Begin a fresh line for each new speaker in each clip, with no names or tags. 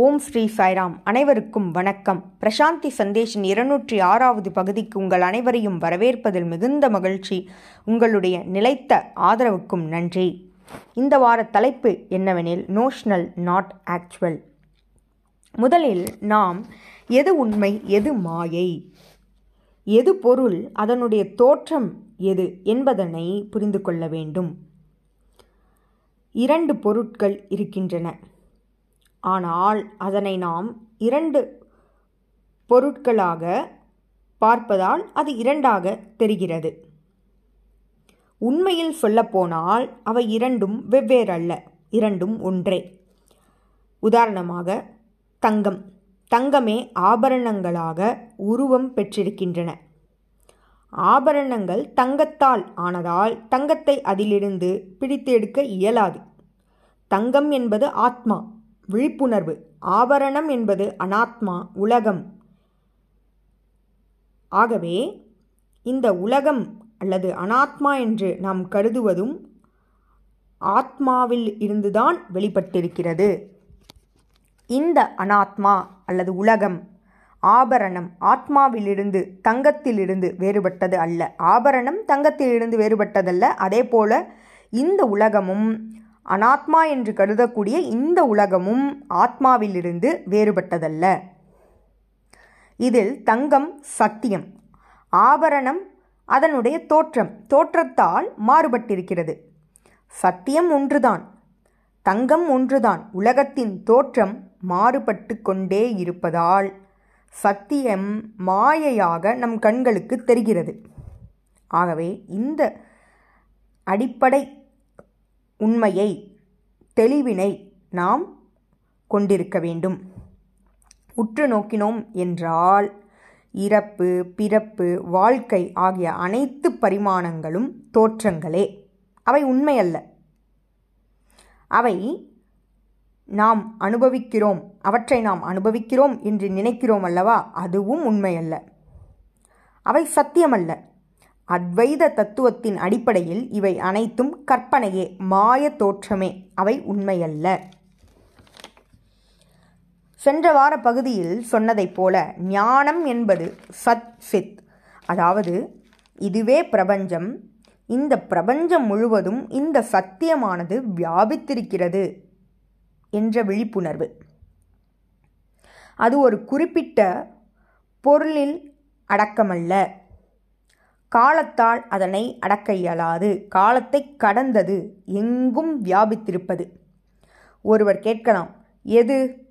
ஓம் ஸ்ரீ சாய்ராம். அனைவருக்கும் வணக்கம். பிரசாந்தி சந்தேஷின் இருநூற்றி ஆறாவது பகுதிக்கு உங்கள் அனைவரையும் வரவேற்பதில் மிகுந்த மகிழ்ச்சி. உங்களுடைய நிலைத்த ஆதரவுக்கும் நன்றி. இந்த வார தலைப்பு என்னவெனில் நோஷனல் நாட் ஆக்சுவல் முதலில் நாம் எது உண்மை எது மாயை? எது பொருள் அதனுடைய தோற்றம் எது என்பதனை புரிந்து கொள்ள வேண்டும். இரண்டு பொருட்கள் இருக்கின்றன. ஆனால் அதனை நாம் இரண்டு பொருட்களாக பார்ப்பதால் அது இரண்டாக தெரிகிறது. உண்மையில் சொல்லப்போனால் அவை இரண்டும் வெவ்வேறல்ல இரண்டும் ஒன்றே. உதாரணமாக தங்கம். தங்கமே ஆபரணங்களாக உருவம் பெற்றிருக்கின்றன. ஆபரணங்கள் தங்கத்தால் ஆனதால் தங்கத்தை அதிலிருந்து பிடித்து எடுக்க இயலாது. தங்கம் என்பது ஆத்மா. விழிப்புணர்வு. ஆபரணம் என்பது அனாத்மா உலகம். ஆகவே இந்த உலகம் அல்லது அனாத்மா என்று நாம் கருதுவதும் ஆத்மாவில் இருந்துதான் வெளிப்பட்டிருக்கிறது. இந்த அனாத்மா அல்லது உலகம் ஆபரணம் ஆத்மாவிலிருந்து தங்கத்திலிருந்து வேறுபட்டது அல்ல. ஆபரணம் தங்கத்திலிருந்து வேறுபட்டதல்ல. அதே போல இந்த உலகமும் அனாத்மா என்று கருதக்கூடிய இந்த உலகமும் ஆத்மாவிலிருந்து வேறுபட்டதல்ல. இதில் தங்கம் சத்தியம் ஆபரணம் அதனுடைய தோற்றம் தோற்றத்தால் மாறுபட்டிருக்கிறது. சத்தியம் ஒன்றுதான் தங்கம் ஒன்றுதான். உலகத்தின் தோற்றம் மாறுபட்டு கொண்டே இருப்பதால் சத்தியம் மாயையாக நம் கண்களுக்கு தெரிகிறது. ஆகவே இந்த அடிப்படை உண்மையை தெளிவினை நாம் கொண்டிருக்க வேண்டும். உற்று நோக்கினோம் என்றால் இறப்பு பிறப்பு வாழ்க்கை ஆகிய அனைத்து பரிமாணங்களும் தோற்றங்களே. அவை உண்மையல்ல. அவை நாம் அனுபவிக்கிறோம். அவற்றை நாம் அனுபவிக்கிறோம் என்று நினைக்கிறோம் அல்லவா? அதுவும் உண்மையல்ல. அவை சத்தியமல்ல. அத்வைத தத்துவத்தின் அடிப்படையில் இவை அனைத்தும் கற்பனையே மாய தோற்றமே. அவை உண்மையல்ல. சென்ற வார பகுதியில் சொன்னதைப் போல ஞானம் என்பது சத் சித். அதாவது இதுவே பிரபஞ்சம். இந்த பிரபஞ்சம் முழுவதும் இந்த சத்தியமானது வியாபித்திருக்கிறது என்ற விழிப்புணர்வு. அது ஒரு குறிப்பிட்ட பொருளில் அடக்கமல்ல. காலத்தால் அதனை அடக்க இயலாது. காலத்தை கடந்தது எங்கும் வியாபித்திருப்பது. ஒருவர் கேட்கலாம் எது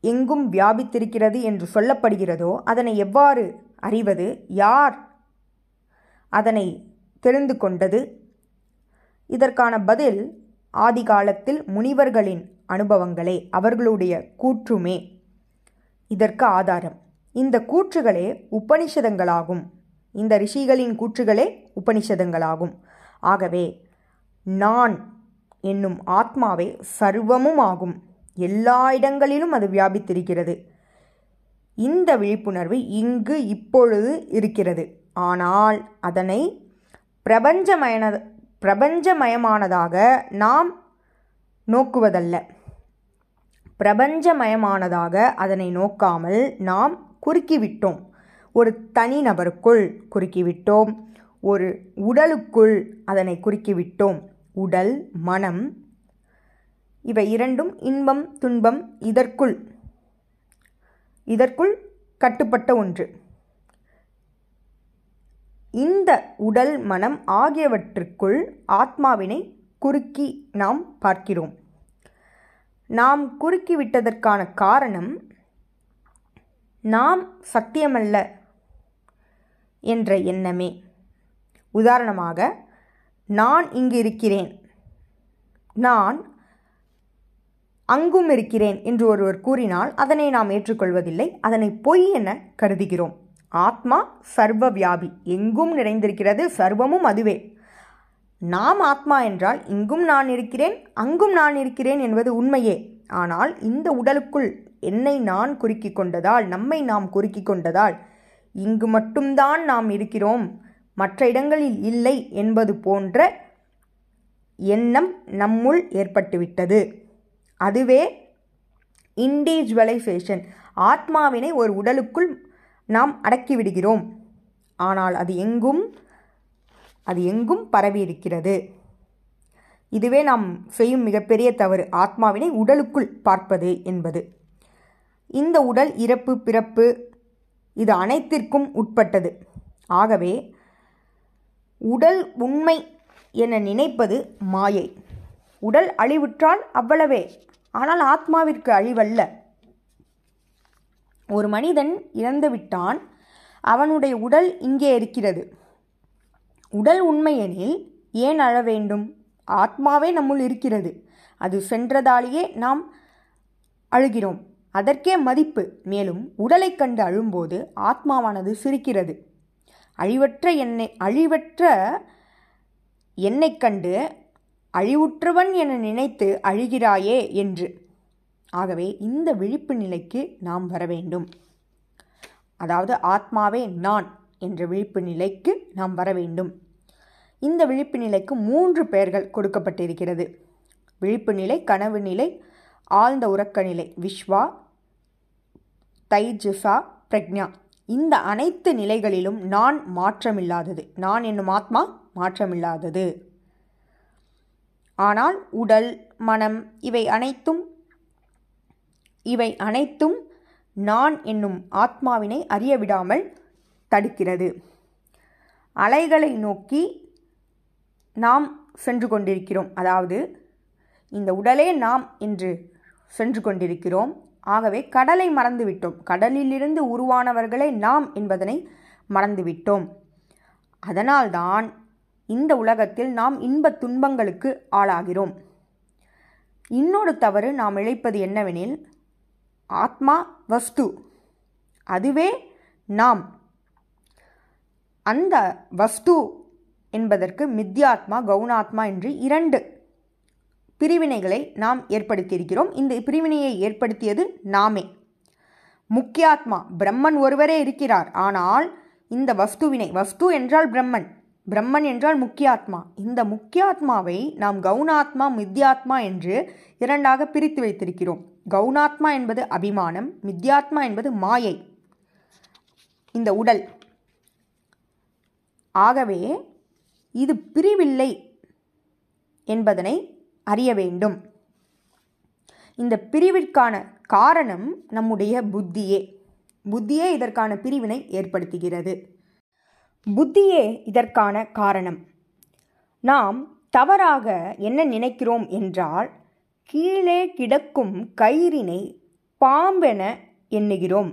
எங்கும் வியாபித்திருக்கிறது என்று சொல்லப்படுகிறதோ அதனை எவ்வாறு அறிவது? யார் அதனை தெரிந்து கொண்டது? இதற்கான பதில் ஆதி காலத்தில் முனிவர்களின் அனுபவங்களே அவர்களுடைய கூற்றுமே. இதற்கு ஆதாரம். இந்த கூற்றுகளே உபனிஷதங்களாகும். இந்த ரிஷிகளின் கூற்றுகளே உபனிஷதங்களாகும். ஆகவே நான் என்னும் ஆத்மாவே சர்வமும் ஆகும் எல்லா இடங்களிலும் அது வியாபித்திருக்கிறது. இந்த விழிப்புணர்வு இங்கு இப்பொழுது இருக்கிறது. ஆனால் அதனை பிரபஞ்சமயன பிரபஞ்சமயமானதாக நாம் நோக்குவதல்ல. பிரபஞ்சமயமானதாக அதனை நோக்காமல் நாம் குறுக்கிவிட்டோம். ஒரு தனிநபருக்குள் குறுக்கிவிட்டோம். ஒரு உடலுக்குள் அதனை குறுக்கிவிட்டோம். உடல் மனம் இவை இரண்டும் இன்பம் துன்பம் இதற்குள். இதற்குள் கட்டுப்பட்ட ஒன்று. இந்த உடல் மனம் ஆகியவற்றுக்குள் ஆத்மாவினை குறுக்கி நாம் பார்க்கிறோம். நாம் குறுக்கிவிட்டதற்கான காரணம் நாம் சத்தியமல்ல என்ற எண்ணமே. உதாரணமாக நான் இங்கு இருக்கிறேன் நான் அங்கும் இருக்கிறேன் என்று ஒருவர் கூறினால் அதனை நாம் ஏற்றுக்கொள்வதில்லை. அதனை பொய் என கருதுகிறோம். ஆத்மா சர்வ வியாபி எங்கும் நிறைந்திருக்கிறது சர்வமும் அதுவே. நாம் ஆத்மா என்றால் இங்கும் நான் இருக்கிறேன் அங்கும் நான் இருக்கிறேன் என்பது உண்மையே. ஆனால் இந்த உடலுக்குள் என்னை நான் குறுக்கி கொண்டதால் நம்மை நாம் குறுக்கி கொண்டதால் இங்கு மட்டும்தான் நாம் இருக்கிறோம். மற்ற இடங்களில் இல்லை என்பது போன்ற எண்ணம் நம்முள் ஏற்பட்டுவிட்டது. அதுவே இண்டிவிஜுவலைசேஷன் ஆத்மாவினை ஒரு உடலுக்குள் நாம் அடக்கிவிடுகிறோம். ஆனால் அது எங்கும் அது எங்கும் பரவி இருக்கிறது இதுவே நாம் செய்யும் மிகப்பெரிய தவறு. ஆத்மாவினை உடலுக்குள் பார்ப்பது என்பது. இந்த உடல் இறப்பு பிறப்பு இது அனைத்திற்கும் உட்பட்டது. ஆகவே உடல் உண்மை என நினைப்பது மாயை. உடல் அழிவுற்றால் அவ்வளவே ஆனால் ஆத்மாவிற்கு அழிவல்ல. ஒரு மனிதன் இறந்துவிட்டான் அவனுடைய உடல் இங்கே இருக்கிறது. உடல் உண்மையெனில் ஏன் அழ வேண்டும்? ஆத்மாவே நம்முள் இருக்கிறது. அது சென்றதாலேயே நாம் அழுகிறோம். அதற்கே மதிப்பு. மேலும் உடலை கண்டு அழும்போது ஆத்மாவானது சிரிக்கிறது. அழிவற்ற எண்ணெய் அழிவற்ற என்னை கண்டு அழிவுற்றவன் என நினைத்து அழுகிறாயே என்று. ஆகவே இந்த விழிப்பு நிலைக்கு நாம் வர வேண்டும். அதாவது ஆத்மாவே நான் என்ற விழிப்பு நிலைக்கு நாம் வர வேண்டும். இந்த விழிப்பு நிலைக்கு மூன்று பெயர்கள் கொடுக்கப்பட்டிருக்கிறது. விழிப்பு நிலை கனவு நிலை ஆழ்ந்த உறக்க நிலை விஸ்வா தைஜிஃபா பிரக்ஞா. இந்த அனைத்து நிலைகளிலும் நான் மாற்றமில்லாதது. நான் என்னும் ஆத்மா மாற்றமில்லாதது. ஆனால் உடல் மனம் இவை அனைத்தும் இவை அனைத்தும் நான் என்னும் ஆத்மாவினை அறிய விடாமல் தடுக்கிறது. அலைகளை நோக்கி நாம் சென்று கொண்டிருக்கிறோம். அதாவது இந்த உடலே நாம் என்று சென்று கொண்டிருக்கிறோம். ஆகவே கடலை மறந்துவிட்டோம். கடலிலிருந்து உருவானவர்களே நாம் என்பதனை மறந்துவிட்டோம். அதனால்தான் இந்த உலகத்தில் நாம் இன்பத் துன்பங்களுக்கு ஆளாகிறோம். இன்னொரு தவறு நாம் இழைப்பது என்னவெனில் ஆத்மா வஸ்து. அதுவே நாம். அந்த வஸ்து என்பதற்கு மித்யாத்மா கவுனாத்மா என்று இரண்டு பிரிவினைகளை நாம் ஏற்படுத்தியிருக்கிறோம். இந்த பிரிவினையை ஏற்படுத்தியது நாமே. முக்கியாத்மா பிரம்மன் ஒருவரே இருக்கிறார். ஆனால் இந்த வஸ்துவினை வஸ்து என்றால் பிரம்மன் பிரம்மன் என்றால் முக்கியாத்மா. இந்த முக்கியாத்மாவை நாம் கவுனாத்மா மித்யாத்மா என்று இரண்டாக பிரித்து வைத்திருக்கிறோம். கவுனாத்மா என்பது அபிமானம் மித்யாத்மா என்பது மாயை. இந்த உடல். ஆகவே இது பிரிவில்லை என்பதனை அறிய வேண்டும். இந்த பிரிவிற்கான காரணம் நம்முடைய புத்தியே. புத்தியே இதற்கான பிரிவினை ஏற்படுத்துகிறது. புத்தியே இதற்கான காரணம். நாம் தவறாக என்ன நினைக்கிறோம் என்றால் கீழே கிடக்கும் கயிறினை பாம்பென எண்ணுகிறோம்.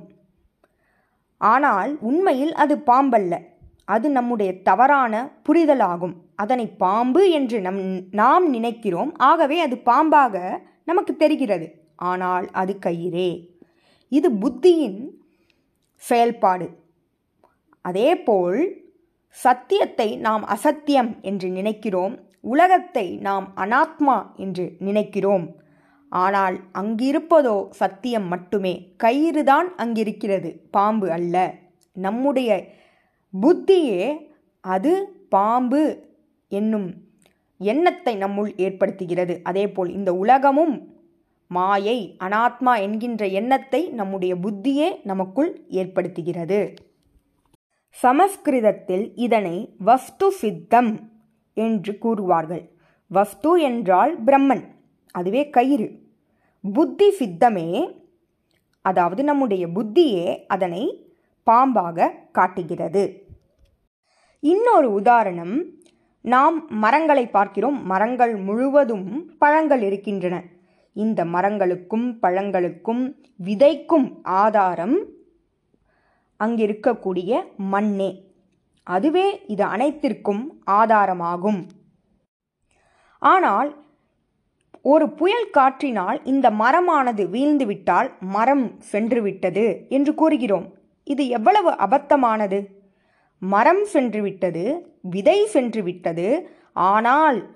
ஆனால் உண்மையில் அது பாம்பல்ல. அது நம்முடைய தவறான புரிதலாகும். அதனை பாம்பு என்று நம் நாம் நினைக்கிறோம். ஆகவே அது பாம்பாக நமக்கு தெரிகிறது. ஆனால் அது கயிறே. இது புத்தியின் செயல்பாடு. அதேபோல் சத்தியத்தை நாம் அசத்தியம் என்று நினைக்கிறோம். உலகத்தை நாம் அனாத்மா என்று நினைக்கிறோம். ஆனால் அங்கிருப்பதோ சத்தியம் மட்டுமே. கயிறுதான் அங்கிருக்கிறது. பாம்பு அல்ல. நம்முடைய புத்தியே அது பாம்பு என்னும் எண்ணத்தை நம்முள் ஏற்படுத்துகிறது. அதேபோல் இந்த உலகமும் மாயை அனாத்மா என்கின்ற எண்ணத்தை நம்முடைய புத்தியே நமக்குள் ஏற்படுத்துகிறது. சமஸ்கிருதத்தில் இதனை வஸ்து சித்தம் என்று கூறுவார்கள். வஸ்து என்றால் பிரம்மன் அதுவே கயிறு. புத்தி சித்தமே அதாவது நம்முடைய புத்தியே அதனை பாம்பாக காட்டுகிறது. இன்னொரு உதாரணம் நாம் மரங்களை பார்க்கிறோம். மரங்கள் முழுவதும் பழங்கள் இருக்கின்றன. இந்த மரங்களுக்கும் பழங்களுக்கும் விதைக்கும் ஆதாரம் அங்கிருக்கக்கூடிய மண்ணே. அதுவே இது அனைத்திற்கும் ஆதாரமாகும். ஆனால் ஒரு புயல் காற்றினால் இந்த மரமானது வீழ்ந்துவிட்டால் மரம் சென்றுவிட்டது என்று கூறுகிறோம். இது எவ்வளவு அபத்தமானது? மரம் சென்றுவிட்டது விதை சென்றுவிட்டது ஆனால்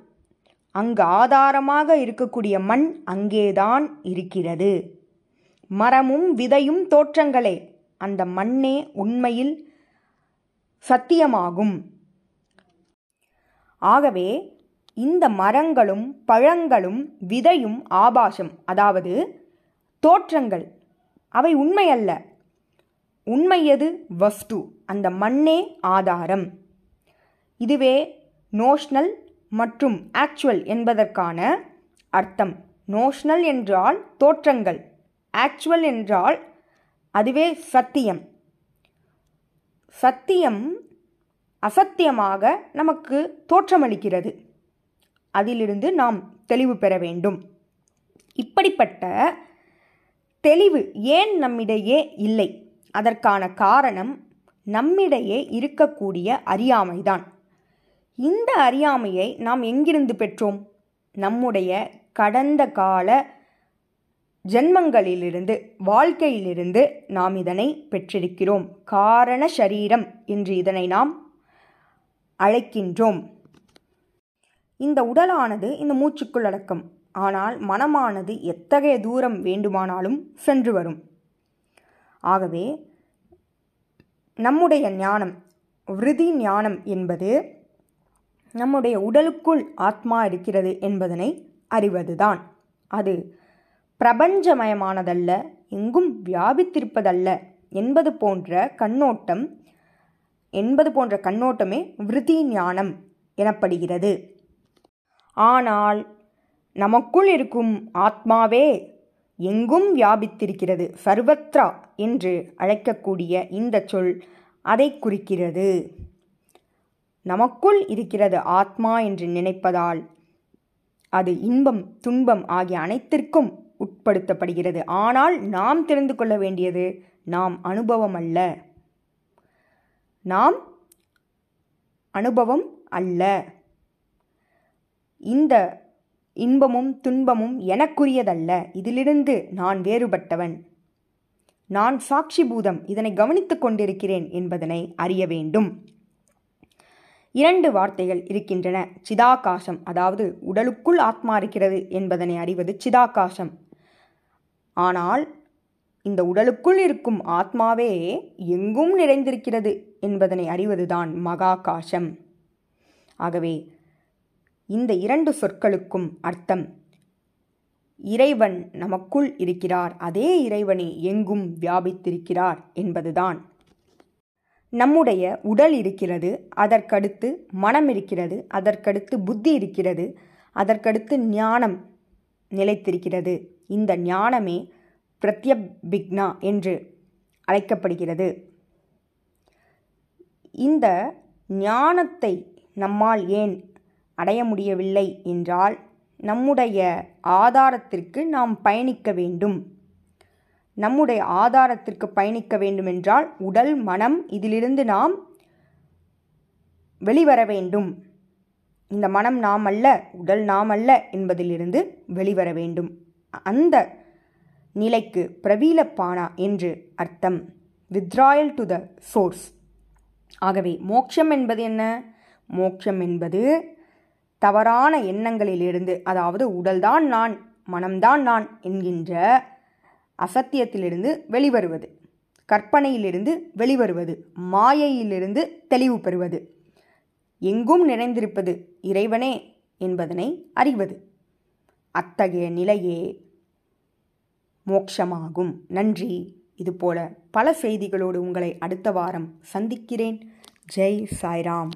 அங்கு ஆதாரமாக இருக்கக்கூடிய மண் அங்கேதான் இருக்கிறது. மரமும் விதையும் தோற்றங்களே அந்த மண்ணே உண்மையில் சத்தியமாகும். ஆகவே இந்த மரங்களும் பழங்களும் விதையும் ஆபாசம் அதாவது தோற்றங்கள் அவை உண்மையல்ல. உண்மையது வஸ்து. அந்த மண்ணே ஆதாரம். இதுவே நோஷ்னல் மற்றும் ஆக்சுவல் என்பதற்கான அர்த்தம். நோஷ்னல் என்றால் தோற்றங்கள். ஆக்சுவல் என்றால் அதுவே சத்தியம். சத்தியம் அசத்தியமாக நமக்கு தோற்றமளிக்கிறது. அதிலிருந்து நாம் தெளிவு பெற வேண்டும். இப்படிப்பட்ட தெளிவு ஏன் நம்மிடையே இல்லை? அதற்கான காரணம் நம்மிடையே இருக்கக்கூடிய அறியாமைதான். இந்த அறியாமையை நாம் எங்கிருந்து பெற்றோம்? நம்முடைய கடந்த கால ஜென்மங்களிலிருந்து வாழ்க்கையிலிருந்து நாம் இதனை பெற்றிருக்கிறோம். காரண சரீரம் என்று இதனை நாம் அழைக்கின்றோம். இந்த உடலானது இந்த மூச்சுக்குள் அடக்கம். ஆனால் மனமானது எத்தகைய தூரம் வேண்டுமானாலும் சென்று வரும். ஆகவே நம்முடைய ஞானம் விருதி ஞானம் என்பது நம்முடைய உடலுக்குள் ஆத்மா இருக்கிறது என்பதனை அறிவதுதான். அது பிரபஞ்சமயமானதல்ல எங்கும் வியாபித்திருப்பதல்ல என்பது போன்ற கண்ணோட்டம் என்பது போன்ற கண்ணோட்டமே விருதி ஞானம் எனப்படுகிறது. ஆனால் நமக்குள் இருக்கும் ஆத்மாவே எங்கும் வியாபித்திருக்கிறது. சர்வத்ரா என்று அழைக்கக்கூடிய இந்த சொல் அதை குறிக்கிறது. நமக்குள் இருக்கிறது ஆத்மா என்று நினைப்பதால் அது இன்பம் துன்பம் ஆகிய அனைத்திற்கும் உட்படுத்தப்படுகிறது. ஆனால் நாம் தெரிந்து கொள்ள வேண்டியது நாம் அனுபவம் அல்ல. நாம் அனுபவம் அல்ல. இந்த இன்பமும் துன்பமும் எனக்குரியதல்ல. இதிலிருந்து நான் வேறுபட்டவன். நான் சாட்சி பூதம். இதனை கவனித்துக் கொண்டிருக்கிறேன் என்பதனை அறிய வேண்டும். இரண்டு வார்த்தைகள் இருக்கின்றன. சிதாகாசம் அதாவது உடலுக்குள் ஆத்மா இருக்கிறது என்பதனை அறிவது சிதாகாசம். ஆனால் இந்த உடலுக்குள் இருக்கும் ஆத்மாவே எங்கும் நிறைந்திருக்கிறது என்பதனை அறிவதுதான் மகாகாசம். ஆகவே இந்த இரண்டு சொற்களுக்கும் அர்த்தம். இறைவன் நமக்குள் இருக்கிறார். அதே இறைவனை எங்கும் வியாபித்திருக்கிறார் என்பதுதான். நம்முடைய உடல் இருக்கிறது அதற்கடுத்து மனம் இருக்கிறது அதற்கடுத்து புத்தி இருக்கிறது அதற்கடுத்து ஞானம் நிலைத்திருக்கிறது. இந்த ஞானமே பிரத்யபிக்னா என்று அழைக்கப்படுகிறது. இந்த ஞானத்தை நம்மால் ஏன் அடைய முடியவில்லை என்றால் நம்முடைய ஆதாரத்திற்கு நாம் பயணிக்க வேண்டும். நம்முடைய ஆதாரத்திற்கு பயணிக்க வேண்டுமென்றால் உடல் மனம் இதிலிருந்து நாம் வெளிவர வேண்டும். இந்த மனம் நாம் அல்ல உடல் நாம் அல்ல என்பதிலிருந்து வெளிவர வேண்டும். அந்த நிலைக்கு பிரவீலப்பானா என்று அர்த்தம். வித்ராயல் டு த சோர்ஸ் ஆகவே மோட்சம் என்பது என்ன? மோட்சம் என்பது தவறான எண்ணங்களிலிருந்து அதாவது உடல்தான் நான் மனம்தான் நான் என்கின்ற அசத்தியத்திலிருந்து வெளிவருவது கற்பனையிலிருந்து வெளிவருவது மாயையிலிருந்து தெளிவு பெறுவது எங்கும் நிறைந்திருப்பது இறைவனே என்பதனை அறிவது. அத்தகைய நிலையே மோட்சமாகும். நன்றி. இதுபோல பல செய்திகளோடு உங்களை அடுத்த வாரம் சந்திக்கிறேன். ஜெய் சாய்ராம்.